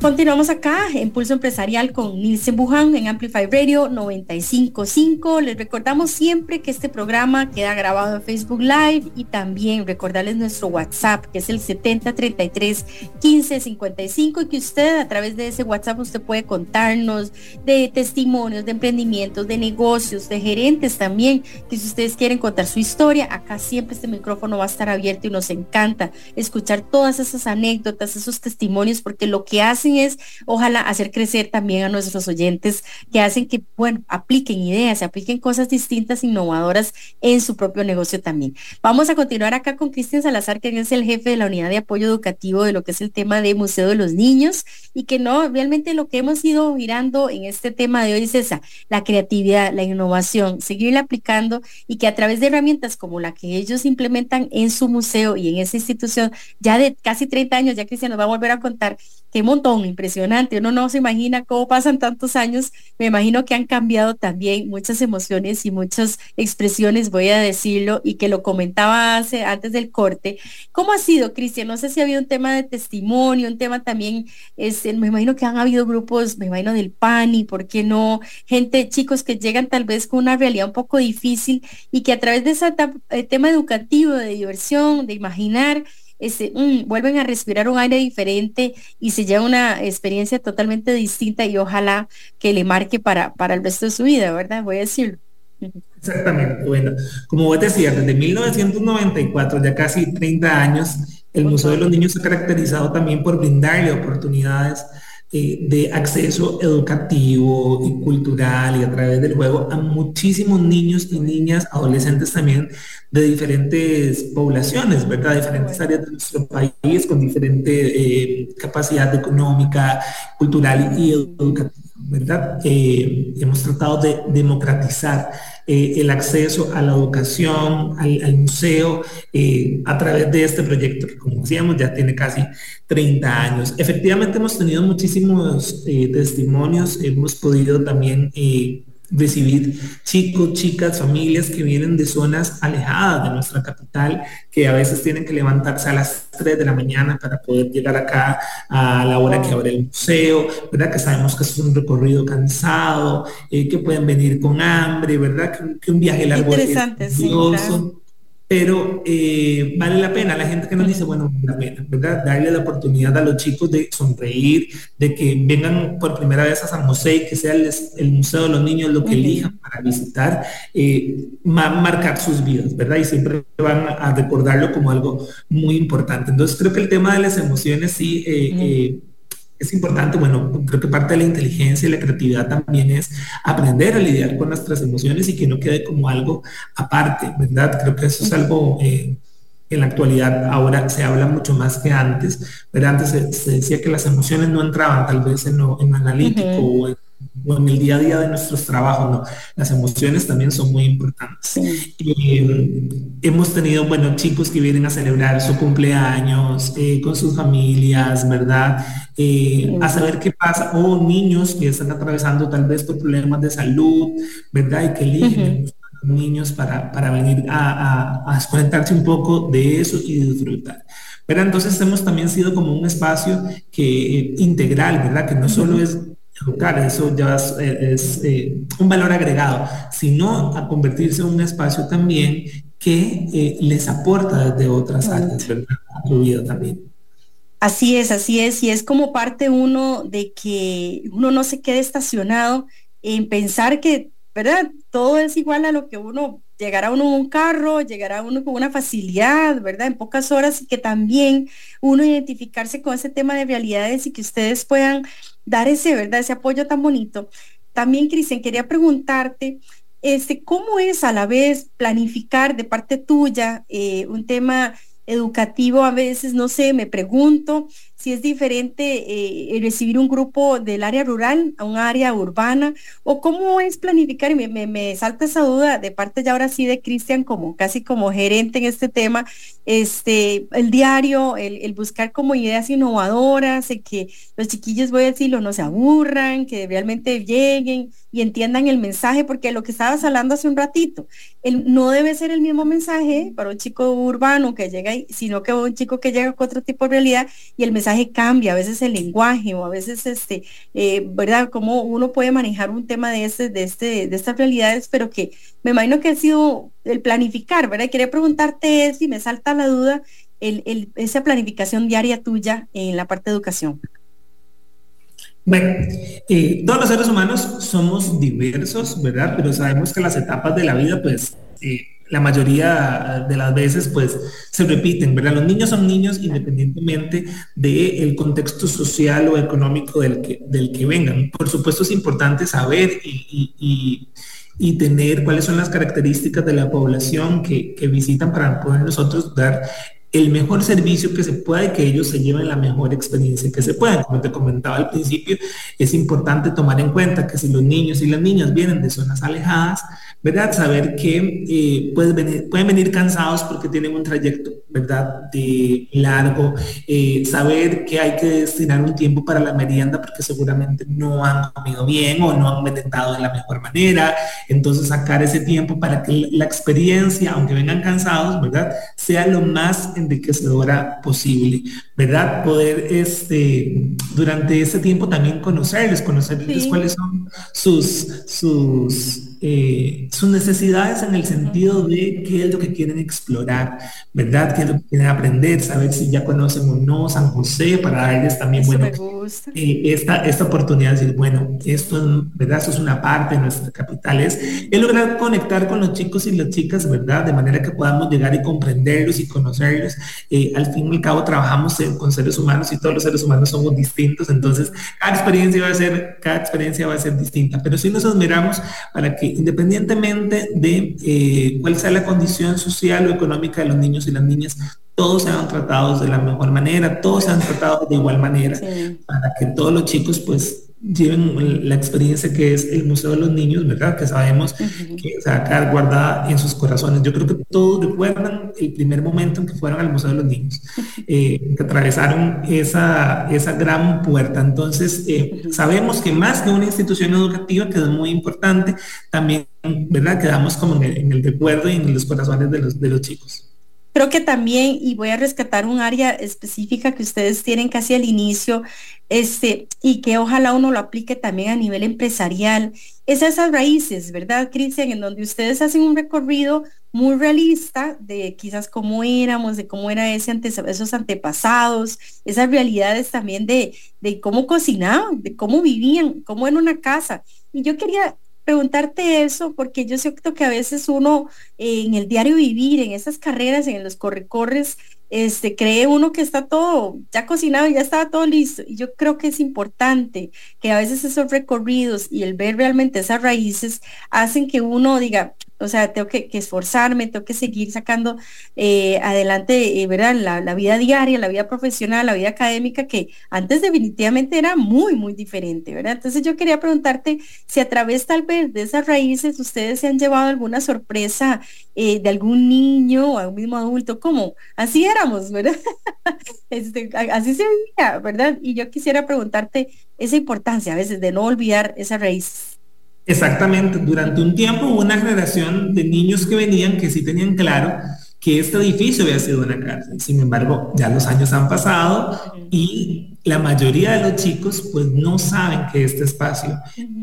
Continuamos acá en Pulso Empresarial con Nilsen Buján en Amplify Radio 955. Les recordamos siempre que este programa queda grabado en Facebook Live y también recordarles nuestro WhatsApp que es el 7033 1555 y que usted a través de ese WhatsApp usted puede contarnos de testimonios, de emprendimientos, de negocios, de gerentes también, que si ustedes quieren contar su historia, acá siempre este micrófono va a estar abierto y nos encanta escuchar todas esas anécdotas, esos testimonios, porque lo que es, ojalá, hacer crecer también a nuestros oyentes que hacen que, bueno, apliquen ideas, apliquen cosas distintas, innovadoras en su propio negocio también. Vamos a continuar acá con Cristian Salazar, que es el jefe de la unidad de apoyo educativo de lo que es el tema de Museo de los Niños y que no, realmente lo que hemos ido mirando en este tema de hoy es esa, la creatividad, la innovación, seguirla aplicando y que a través de herramientas como la que ellos implementan en su museo y en esa institución, ya de casi 30 años, ya Cristian nos va a volver a contar, qué montón, impresionante. Uno no se imagina cómo pasan tantos años. Me imagino que han cambiado también muchas emociones y muchas expresiones, voy a decirlo, y que lo comentaba hace, antes del corte. ¿Cómo ha sido, Cristian? No sé si ha habido un tema de testimonio, un tema también, este, me imagino que han habido grupos, me imagino del PAN y por qué no, gente, chicos que llegan tal vez con una realidad un poco difícil y que a través de ese eh, tema educativo, de diversión, de imaginar, este, mm, vuelven a respirar un aire diferente y se lleva una experiencia totalmente distinta y ojalá que le marque para, para el resto de su vida, ¿verdad? Voy a decirlo. Exactamente. Bueno, como vos decías, desde 1994, ya casi 30 años, el Museo de los Niños se ha caracterizado también por brindarle oportunidades eh, de acceso educativo y cultural y a través del juego a muchísimos niños y niñas, adolescentes también de diferentes poblaciones, ¿verdad? Diferentes áreas de nuestro país con diferente eh, capacidad económica, cultural y educativa, ¿verdad? Eh, hemos tratado de democratizar eh, el acceso a la educación, al, museo, eh, a través de este proyecto que, como decíamos, ya tiene casi 30 años. Efectivamente, hemos tenido muchísimos testimonios, hemos podido también recibir chicos, chicas, familias que vienen de zonas alejadas de nuestra capital, que a veces tienen que levantarse a las 3 de la mañana para poder llegar acá a la hora que abre el museo, ¿verdad? Que sabemos que es un recorrido cansado, eh, que pueden venir con hambre, ¿verdad? Que, un viaje largo Interesante, es sí, pero eh, vale la pena. La gente que nos dice, bueno, vale la pena, ¿verdad? Darle la oportunidad a los chicos de sonreír, de que vengan por primera vez a San José y que sea el, Museo de los Niños lo que elijan para visitar, eh, marcar sus vidas, ¿verdad? Y siempre van a recordarlo como algo muy importante. Entonces creo que el tema de las emociones sí eh, es importante, bueno, creo que parte de la inteligencia y la creatividad también es aprender a lidiar con nuestras emociones y que no quede como algo aparte, ¿verdad? Creo que eso es algo eh, en la actualidad ahora se habla mucho más que antes, pero antes se, decía que las emociones no entraban tal vez en lo, en analítico o en o en el día a día de nuestros trabajos, ¿no? Las emociones también son muy importantes. Eh, hemos tenido, bueno, chicos que vienen a celebrar su cumpleaños eh, con sus familias, ¿verdad? Eh, a saber qué pasa, o niños que están atravesando tal vez por problemas de salud, ¿verdad? Y que eligen niños para, para venir a, a, a, desconectarse un poco de eso y disfrutar. Pero entonces hemos también sido como un espacio que integral, ¿verdad? Que no solo es educar, eso ya es, eh, un valor agregado, sino a convertirse en un espacio también que eh, les aporta desde otras áreas, ¿verdad? A tu vida también. Así es, así es, y es como parte uno de que uno no se quede estacionado en pensar que, ¿verdad? Todo es igual a lo que uno llegará uno un carro, llegará uno con una facilidad, ¿verdad? En pocas horas y que también uno identificarse con ese tema de realidades y que ustedes puedan dar ese, ¿verdad? Ese apoyo tan bonito. También, Cristian, quería preguntarte, este, ¿cómo es a la vez planificar de parte tuya eh, un tema educativo? A veces, no sé, me pregunto si es diferente eh, recibir un grupo del área rural a un área urbana, o cómo es planificar, y me, me, salta esa duda de parte ya ahora sí de Cristian, como casi como gerente en este tema, este, el diario, el, buscar como ideas innovadoras, y que los chiquillos, voy a decirlo, no se aburran, que realmente lleguen y entiendan el mensaje, porque lo que estabas hablando hace un ratito, el, no debe ser el mismo mensaje para un chico urbano que llega, sino que un chico que llega con otro tipo de realidad y el mensaje cambia, a veces el lenguaje o a veces este, eh, ¿verdad? Cómo uno puede manejar un tema de este, de este, de estas realidades, pero que me imagino que ha sido el planificar, ¿verdad? Quería preguntarte si me salta la duda, el, esa planificación diaria tuya en la parte de educación. Bueno, eh, todos los seres humanos somos diversos, ¿verdad? Pero sabemos que las etapas de la vida, pues, eh, la mayoría de las veces pues se repiten, ¿verdad? Los niños son niños independientemente del contexto social o económico del que, del que vengan. Por supuesto es importante saber y, tener cuáles son las características de la población que, que visitan para poder nosotros dar el mejor servicio que se pueda y que ellos se lleven la mejor experiencia que se pueda. Como te comentaba al principio, es importante tomar en cuenta que si los niños y las niñas vienen de zonas alejadas, ¿verdad? Saber que eh, pueden, venir, pueden venir cansados porque tienen un trayecto, ¿verdad? De largo, eh, saber que hay que destinar un tiempo para la merienda porque seguramente no han comido bien o no han merendado de la mejor manera, entonces sacar ese tiempo para que la experiencia, aunque vengan cansados, ¿verdad? Sea lo más enriquecedora posible, ¿verdad? Poder este, durante ese tiempo también conocerles, conocerles cuáles son sus, sus eh, sus necesidades en el sentido de qué es lo que quieren explorar, ¿verdad? ¿Qué es lo que quieren aprender? Saber si ya conocen o no San José para darles también, bueno, eh, esta, esta oportunidad de decir, bueno, esto, ¿verdad? Esto es una parte de nuestra capital. Es, lograr conectar con los chicos y las chicas, ¿verdad? De manera que podamos llegar y comprenderlos y conocerlos. Eh, al fin y al cabo trabajamos con seres humanos y todos los seres humanos somos distintos, entonces cada experiencia va a ser, cada experiencia va a ser distinta, pero si nos admiramos para que independientemente de eh, cuál sea la condición social o económica de los niños y las niñas, todos sean tratados de la mejor manera, todos sean tratados de igual manera, para que todos los chicos pues lleven la experiencia que es el Museo de los Niños, ¿verdad? Que sabemos que se va a quedar guardada en sus corazones. Yo creo que todos recuerdan el primer momento en que fueron al Museo de los Niños, eh, que atravesaron esa, esa gran puerta. Entonces, eh, sabemos que más que una institución educativa, que es muy importante, también, ¿verdad? Quedamos como en el, en el recuerdo y en los corazones de los, de los chicos. Creo que también, y voy a rescatar un área específica que ustedes tienen casi al inicio, este, y que ojalá uno lo aplique también a nivel empresarial, es esas raíces, ¿verdad, Cristian? En donde ustedes hacen un recorrido muy realista de quizás cómo éramos, de cómo era ese ante, esos antepasados, esas realidades también de, de cómo cocinaban, de cómo vivían, cómo era una casa. Y yo quería preguntarte eso porque yo siento que a veces uno en el diario vivir, en esas carreras, en los correcorres, este, cree uno que está todo ya cocinado, ya estaba todo listo. Y yo creo que es importante que a veces esos recorridos y el ver realmente esas raíces hacen que uno diga, o sea, tengo que, esforzarme, tengo que seguir sacando eh, adelante, eh, ¿verdad? La, vida diaria, la vida profesional, la vida académica, que antes definitivamente era muy, muy diferente, ¿verdad? Entonces yo quería preguntarte si a través tal vez de esas raíces ustedes se han llevado alguna sorpresa eh, de algún niño o algún mismo adulto, como así éramos, ¿verdad? Este, así se vivía, ¿verdad? Y yo quisiera preguntarte esa importancia a veces de no olvidar esas raíces. Exactamente, durante un tiempo hubo una generación de niños que venían que sí tenían claro que este edificio había sido una cárcel. Sin embargo, ya los años han pasado y la mayoría de los chicos pues no saben que este espacio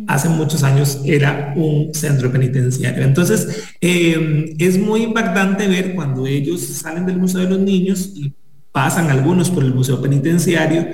hace muchos años era un centro penitenciario. Entonces, em, es muy impactante ver cuando ellos salen del Museo de los Niños y pasan algunos por el Museo Penitenciario,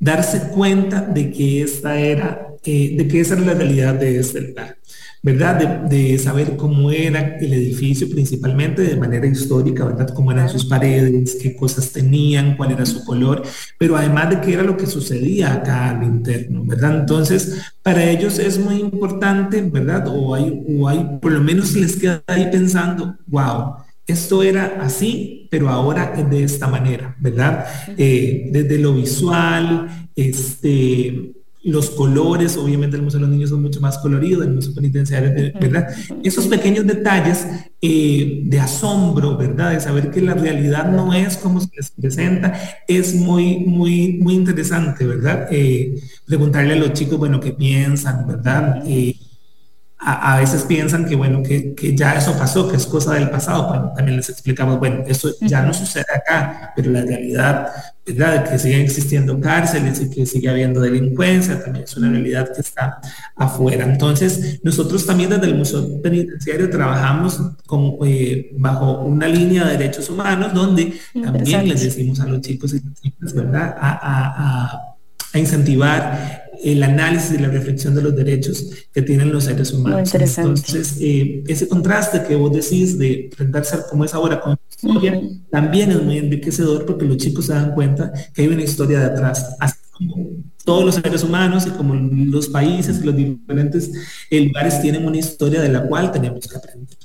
darse cuenta de que esta era de que esa es la realidad de este lugar, ¿verdad? De, saber cómo era el edificio principalmente de manera histórica, ¿verdad? Cómo eran sus paredes, qué cosas tenían, cuál era su color, pero además de qué era lo que sucedía acá al interno, ¿verdad? Entonces, para ellos es muy importante, ¿verdad? O hay, o hay, por lo menos les queda ahí pensando, wow, esto era así, pero ahora es de esta manera, ¿verdad? Eh, desde lo visual, este, los colores, obviamente el Museo de los Niños son mucho más coloridos, el Museo Penitenciario, ¿verdad? Esos pequeños detalles eh, de asombro, ¿verdad? De saber que la realidad no es como se les presenta, es muy, muy, muy interesante, ¿verdad? Eh, preguntarle a los chicos, bueno, qué piensan, ¿verdad? Eh, a, veces piensan que, bueno, que, que, ya eso pasó, que es cosa del pasado. Bueno, también les explicamos, bueno, eso ya no sucede acá, pero la realidad, ¿verdad? Que siguen existiendo cárceles y que sigue habiendo delincuencia, también es una realidad que está afuera. Entonces, nosotros también desde el Museo Penitenciario trabajamos con, eh, bajo una línea de derechos humanos donde también les decimos a los chicos y las chicas, ¿verdad? a, a, a incentivar el análisis y la reflexión de los derechos que tienen los seres humanos. Entonces, eh, ese contraste que vos decís de enfrentarse como es ahora con historia, también es muy enriquecedor porque los chicos se dan cuenta que hay una historia de atrás. Así como todos los seres humanos y como los países y los diferentes lugares tienen una historia de la cual tenemos que aprender.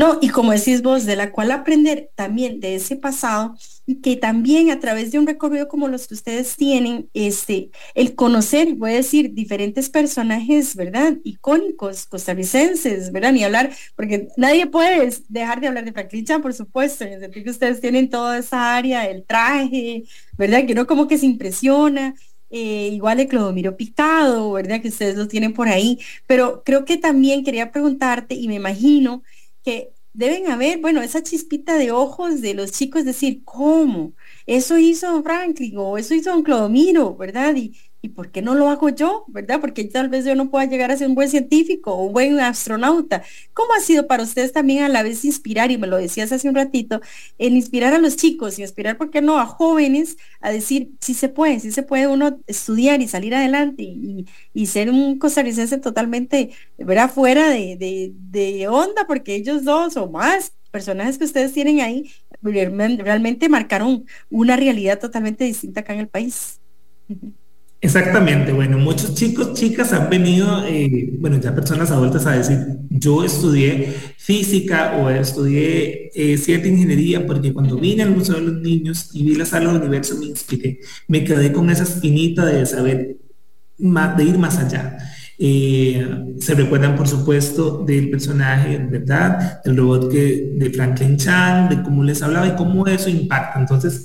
No, y como decís vos, de la cual aprender también de ese pasado que también a través de un recorrido como los que ustedes tienen, este, el conocer, voy a decir, diferentes personajes, ¿verdad? Icónicos, costarricenses, ¿verdad? Ni hablar, porque nadie puede dejar de hablar de Franklin por supuesto, en el sentido que ustedes tienen toda esa área, el traje, ¿verdad? Que no como que se impresiona. Eh, igual de Clodomiro Picado, ¿verdad? Que ustedes lo tienen por ahí. Pero creo que también quería preguntarte, y me imagino, que deben haber, bueno, esa chispita de ojos de los chicos, decir, ¿cómo? Eso hizo Franklin o eso hizo Don Clodomiro, ¿verdad? Y, ¿y por qué no lo hago yo? ¿Verdad? Porque tal vez yo no pueda llegar a ser un buen científico o un buen astronauta. ¿Cómo ha sido para ustedes también a la vez inspirar, y me lo decías hace un ratito, en inspirar a los chicos inspirar, ¿por qué no?, a jóvenes a decir, sí se puede, sí se puede uno estudiar y salir adelante y, ser un costarricense totalmente, ¿verdad?, fuera de, de onda, porque ellos dos o más personajes que ustedes tienen ahí realmente marcaron una realidad totalmente distinta acá en el país. Exactamente, bueno, muchos chicos, chicas han venido, eh, bueno, ya personas adultas a decir, yo estudié física o estudié eh, cierta ingeniería porque cuando vine al Museo de los Niños y vi la sala del universo me inspiré, me quedé con esa espinita de saber, más, de ir más allá. Eh, se recuerdan, por supuesto, del personaje, ¿verdad? El robot que, de Franklin Chan, de cómo les hablaba y cómo eso impacta. Entonces,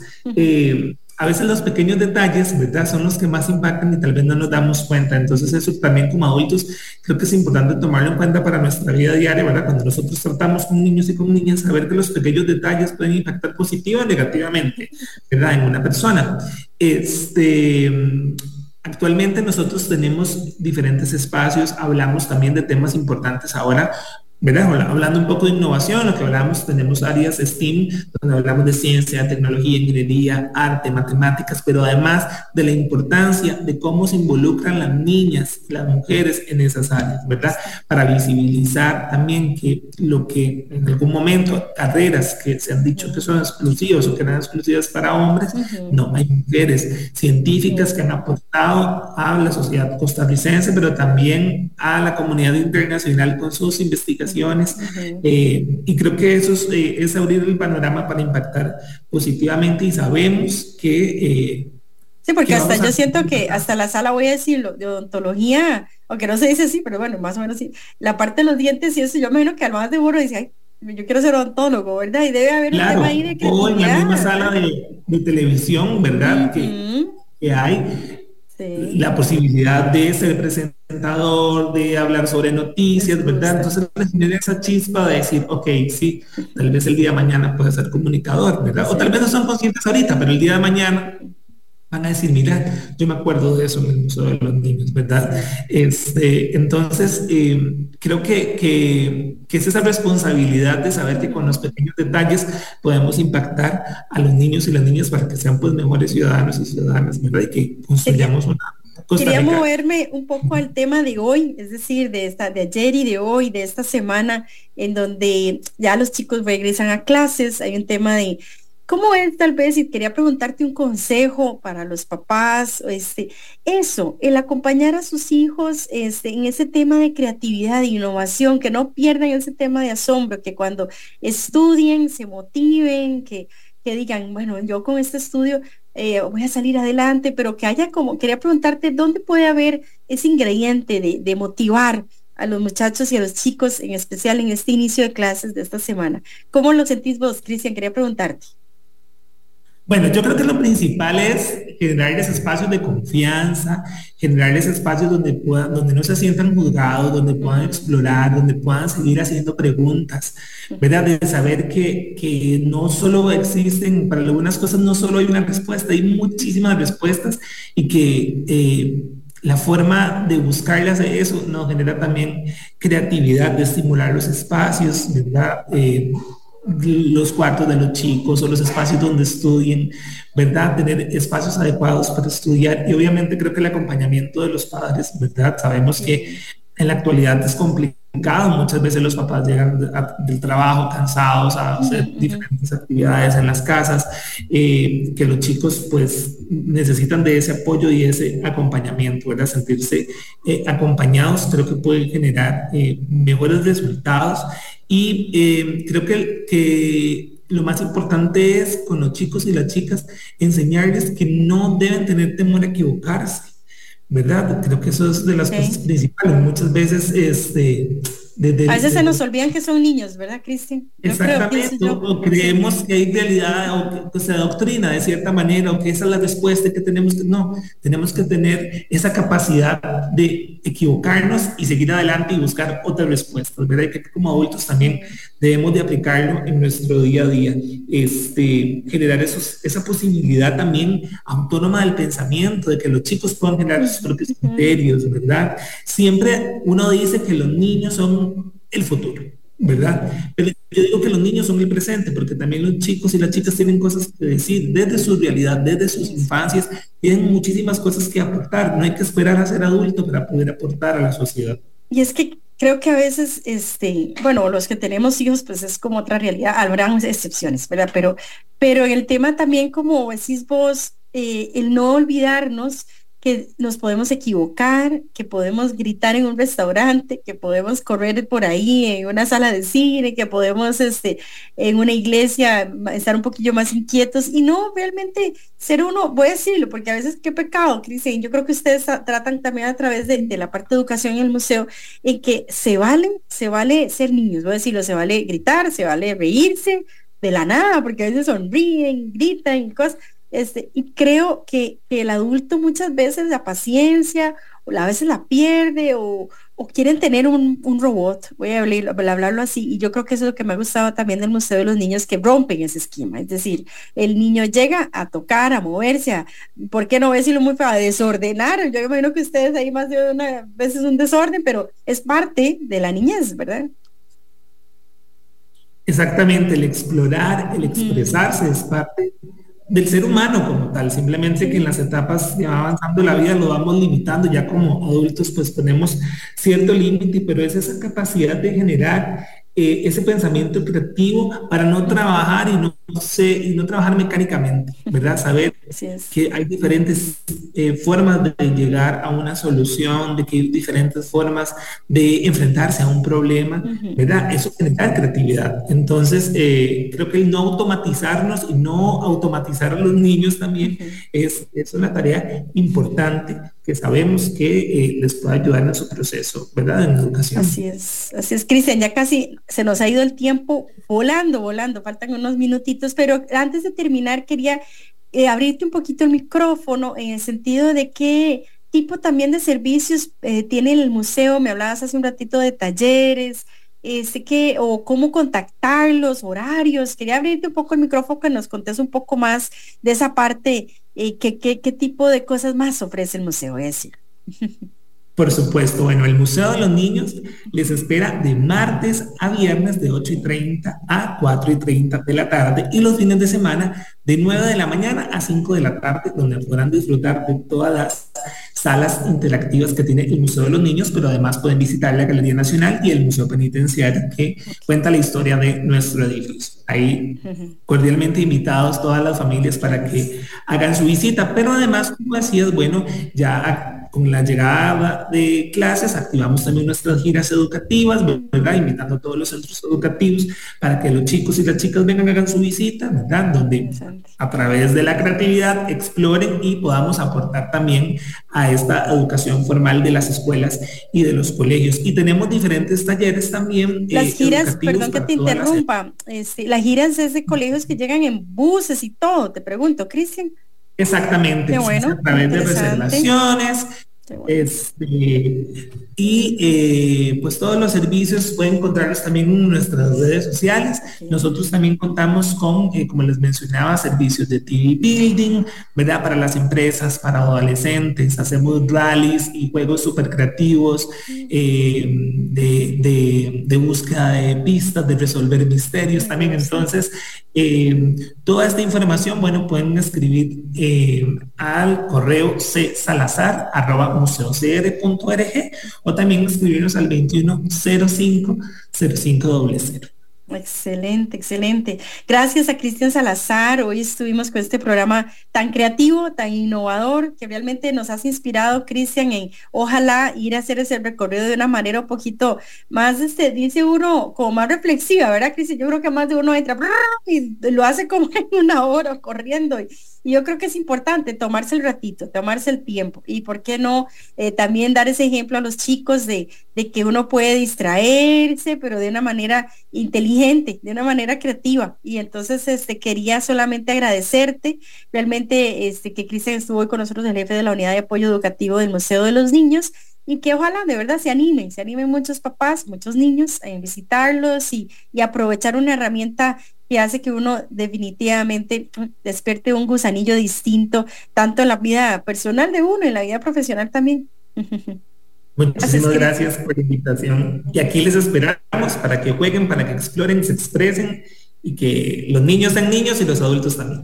a veces los pequeños detalles, ¿verdad? Son los que más impactan y tal vez no nos damos cuenta. Entonces eso también como adultos creo que es importante tomarlo en cuenta para nuestra vida diaria, ¿verdad? Cuando nosotros tratamos con niños y con niñas, saber que los pequeños detalles pueden impactar positiva o negativamente, ¿verdad? En una persona. Este, Actualmente nosotros tenemos diferentes espacios, hablamos también de temas importantes ahora Hablando un poco de innovación, lo que hablamos, tenemos áreas STEAM, donde hablamos de ciencia, tecnología, ingeniería, arte, matemáticas, pero además de la importancia de cómo se involucran las niñas, las mujeres en esas áreas, ¿verdad? Para visibilizar también que lo que en algún momento, carreras que se han dicho que son exclusivas o que eran exclusivas para hombres, no, hay mujeres. Científicas que han aportado a la sociedad costarricense, pero también a la comunidad internacional con sus investigaciones eh, y creo que eso eh, es, abrir el panorama para impactar positivamente y sabemos que... Eh, sí, porque hasta yo siento que hasta la sala, voy a decirlo, de odontología, aunque no se dice así, pero bueno, más o menos sí, la parte de los dientes y eso, yo me imagino que al más de burro dice, ay, yo quiero ser odontólogo, ¿verdad? Y debe haber un tema ahí de que... O en la misma sala de, televisión, ¿verdad? que, que hay la posibilidad de ser presentador, de hablar sobre noticias, ¿verdad? Entonces genera esa chispa de decir, ok, sí, tal vez el día de mañana puede ser comunicador, ¿verdad? O tal vez no son conscientes ahorita, pero el día de mañana van a decir, mira, yo me acuerdo de eso en el Museo de los Niños, ¿verdad? Este, entonces, eh, creo que, que, que, es esa responsabilidad de saber que con los pequeños detalles podemos impactar a los niños y las niñas para que sean pues mejores ciudadanos y ciudadanas, ¿verdad? Y que construyamos una Quería moverme un poco al tema de hoy, es decir, de esta, de ayer y de hoy, de esta semana, en donde ya los chicos regresan a clases. Hay un tema de ¿Cómo es tal vez, quería preguntarte un consejo para los papás, este, eso, el acompañar a sus hijos este, en ese tema de creatividad e innovación, que no pierdan ese tema de asombro, que cuando estudien se motiven, que, que digan, bueno, yo con este estudio eh, voy a salir adelante, pero que haya como, quería preguntarte, ¿dónde puede haber ese ingrediente de, de motivar a los muchachos y a los chicos, en especial en este inicio de clases de esta semana? ¿Cómo lo sentís vos, Cristian? Quería preguntarte. Bueno, yo creo que lo principal es generarles espacios de confianza, generarles espacios donde, puedan, donde no se sientan juzgados, donde puedan explorar, donde puedan seguir haciendo preguntas, ¿verdad? De saber que, que no solo existen, para algunas cosas no solo hay una respuesta, hay muchísimas respuestas y que... Eh, la forma de buscarlas de eso nos genera también creatividad, de estimular los espacios, ¿verdad? Eh, los cuartos de los chicos o los espacios donde estudien, ¿verdad? Tener espacios adecuados para estudiar y obviamente creo que el acompañamiento de los padres, ¿verdad? Sabemos que en la actualidad es complicado Muchas veces los papás llegan del trabajo cansados a hacer diferentes actividades en las casas, eh, que los chicos pues necesitan de ese apoyo y ese acompañamiento, ¿verdad? Sentirse eh, acompañados creo que puede generar eh, mejores resultados y creo que, que lo más importante es con los chicos y las chicas enseñarles que no deben tener temor a equivocarse ¿verdad? Creo que eso es de las cosas principales. Muchas veces, este, a veces se nos olvidan que son niños, ¿verdad, Cristian? Exactamente, o creemos que hay realidad o que se doctrina de cierta manera o que esa es la respuesta que tenemos que, no, tenemos que tener esa capacidad de equivocarnos y seguir adelante y buscar otras respuestas, ¿verdad? Y que como adultos también debemos de aplicarlo en nuestro día a día, este, generar esos, esa posibilidad también autónoma del pensamiento, de que los chicos puedan generar sus propios criterios, ¿verdad? Siempre uno dice que los niños son el futuro, ¿verdad? Pero yo digo que los niños son el presente, porque también los chicos y las chicas tienen cosas que decir desde su realidad, desde sus infancias, tienen muchísimas cosas que aportar. No hay que esperar a ser adulto para poder aportar a la sociedad. Y es que creo que a veces, este, bueno, los que tenemos hijos, pues es como otra realidad, habrán excepciones, ¿verdad? Pero, pero el tema también, como decís vos, eh, el no olvidarnos que nos podemos equivocar, que podemos gritar en un restaurante, que podemos correr por ahí en una sala de cine, que podemos este, en una iglesia estar un poquillo más inquietos y no realmente ser uno, voy a decirlo, porque a veces qué pecado, Cristian, yo creo que ustedes tratan también a través de, la parte de educación en el museo, en que se vale, se vale ser niños, voy a decirlo, se vale gritar, se vale reírse de la nada, porque a veces sonríen, gritan, cosas este, y creo que, el adulto muchas veces la paciencia, o a veces la pierde, o, quieren tener un, robot, voy a hablarlo así, y yo creo que eso es lo que me ha gustado también del Museo de los Niños, que rompen ese esquema, es decir, el niño llega a tocar, a moverse, a, ¿por qué no decirlo muy feo? A desordenar, yo imagino que ustedes ahí más de una vez es un desorden, pero es parte de la niñez, ¿verdad? Exactamente, el explorar, el expresarse es parte del ser humano como tal, simplemente que en las etapas ya avanzando la vida lo vamos limitando, ya como adultos pues ponemos cierto límite, pero es esa capacidad de generar eh, ese pensamiento creativo para no trabajar y no, sé, y no trabajar mecánicamente, ¿verdad? Saber que hay diferentes eh, formas de llegar a una solución, de que hay diferentes formas de enfrentarse a un problema, ¿verdad? Eso genera creatividad. Entonces, eh, creo que el no automatizarnos y no automatizar a los niños también es, es una tarea importante que sabemos que eh, les puede ayudar en su proceso, ¿verdad? En educación. Así es, así es, Cristian, ya casi se nos ha ido el tiempo volando, volando, faltan unos minutitos, pero antes de terminar quería eh, abrirte un poquito el micrófono en el sentido de qué tipo también de servicios eh, tiene el museo, me hablabas hace un ratito de talleres, este que, o cómo contactarlos, horarios, quería abrirte un poco el micrófono que nos contes un poco más de esa parte ¿Y qué, qué, tipo de cosas más ofrece el museo? Es Por supuesto, bueno, el Museo de los Niños les espera de martes a viernes de 8 y 30 a 4 y 30 de la tarde y los fines de semana de 9 de la mañana a 5 de la tarde, donde podrán disfrutar de todas las salas interactivas que tiene el Museo de los Niños, pero además pueden visitar la Galería Nacional y el Museo Penitenciario que cuenta la historia de nuestro edificio. Ahí cordialmente invitados todas las familias para que hagan su visita, pero además, como decías, bueno, ya con la llegada de clases activamos también nuestras giras educativas, ¿verdad? Invitando a todos los centros educativos para que los chicos y las chicas vengan, hagan su visita, ¿verdad? Donde a través de la creatividad exploren y podamos aportar también a esta educación formal de las escuelas y de los colegios. Y tenemos diferentes talleres también. Eh, las giras, perdón que te interrumpa, este, las giras es de colegios que llegan en buses y todo, te pregunto, Cristian. Exactamente. bueno, a través de reservaciones, este, y eh, pues todos los servicios pueden encontrarlos también en nuestras redes sociales. Nosotros también contamos con, eh, como les mencionaba, servicios de TV Building, ¿verdad? Para las empresas, para adolescentes. Hacemos rallies y juegos súper creativos eh, de, de, búsqueda de pistas, de resolver misterios también. Entonces, toda esta información, bueno, pueden escribir al correo c salazar museocr.org o también escribirnos al 2105 0500. Excelente, excelente. Gracias a Cristian Salazar. Hoy estuvimos con este programa tan creativo, tan innovador, que realmente nos has inspirado, Cristian, en ojalá ir a hacer ese recorrido de una manera un poquito más, este, dice uno, como más reflexiva, ¿verdad, Cristian? Yo creo que más de uno entra y lo hace como en una hora corriendo. Y yo creo que es importante tomarse el ratito, tomarse el tiempo y por qué no eh, también dar ese ejemplo a los chicos de, de, que uno puede distraerse, pero de una manera inteligente, de una manera creativa. Y entonces este, quería solamente agradecerte realmente este, que Cristian estuvo con nosotros, el jefe de la unidad de apoyo educativo del Museo de los Niños y que ojalá de verdad se animen, se animen muchos papás, muchos niños a visitarlos y, y aprovechar una herramienta que hace que uno definitivamente despierte un gusanillo distinto, tanto en la vida personal de uno, en la vida profesional también. Muchísimas gracias por la invitación. Y aquí les esperamos para que jueguen, para que exploren, se expresen y que los niños sean niños y los adultos también.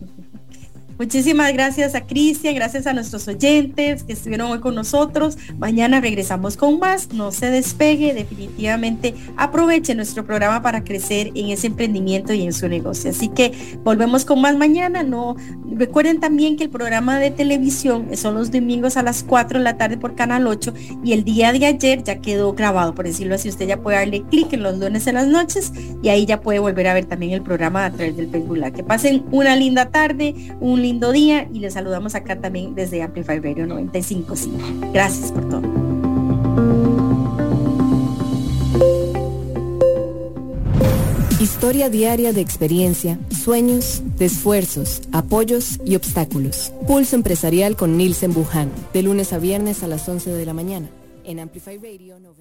Muchísimas gracias a Cristian, gracias a nuestros oyentes que estuvieron hoy con nosotros. Mañana regresamos con más. No se despegue, definitivamente aproveche nuestro programa para crecer en ese emprendimiento y en su negocio. Así que volvemos con más mañana. No recuerden también que el programa de televisión son los domingos a las 4 de la tarde por Canal 8 y el día de ayer ya quedó grabado, por decirlo así. Usted ya puede darle clic en los lunes en las noches y ahí ya puede volver a ver también el programa a través del Facebook Que pasen una linda tarde, un lindo día y les saludamos acá también desde Amplify Radio 955. Gracias por todo. Historia diaria de experiencia, sueños, de esfuerzos, apoyos y obstáculos. Pulso empresarial con Nielsen Buján, de lunes a viernes a las 11 de la mañana, en Amplify Radio 95.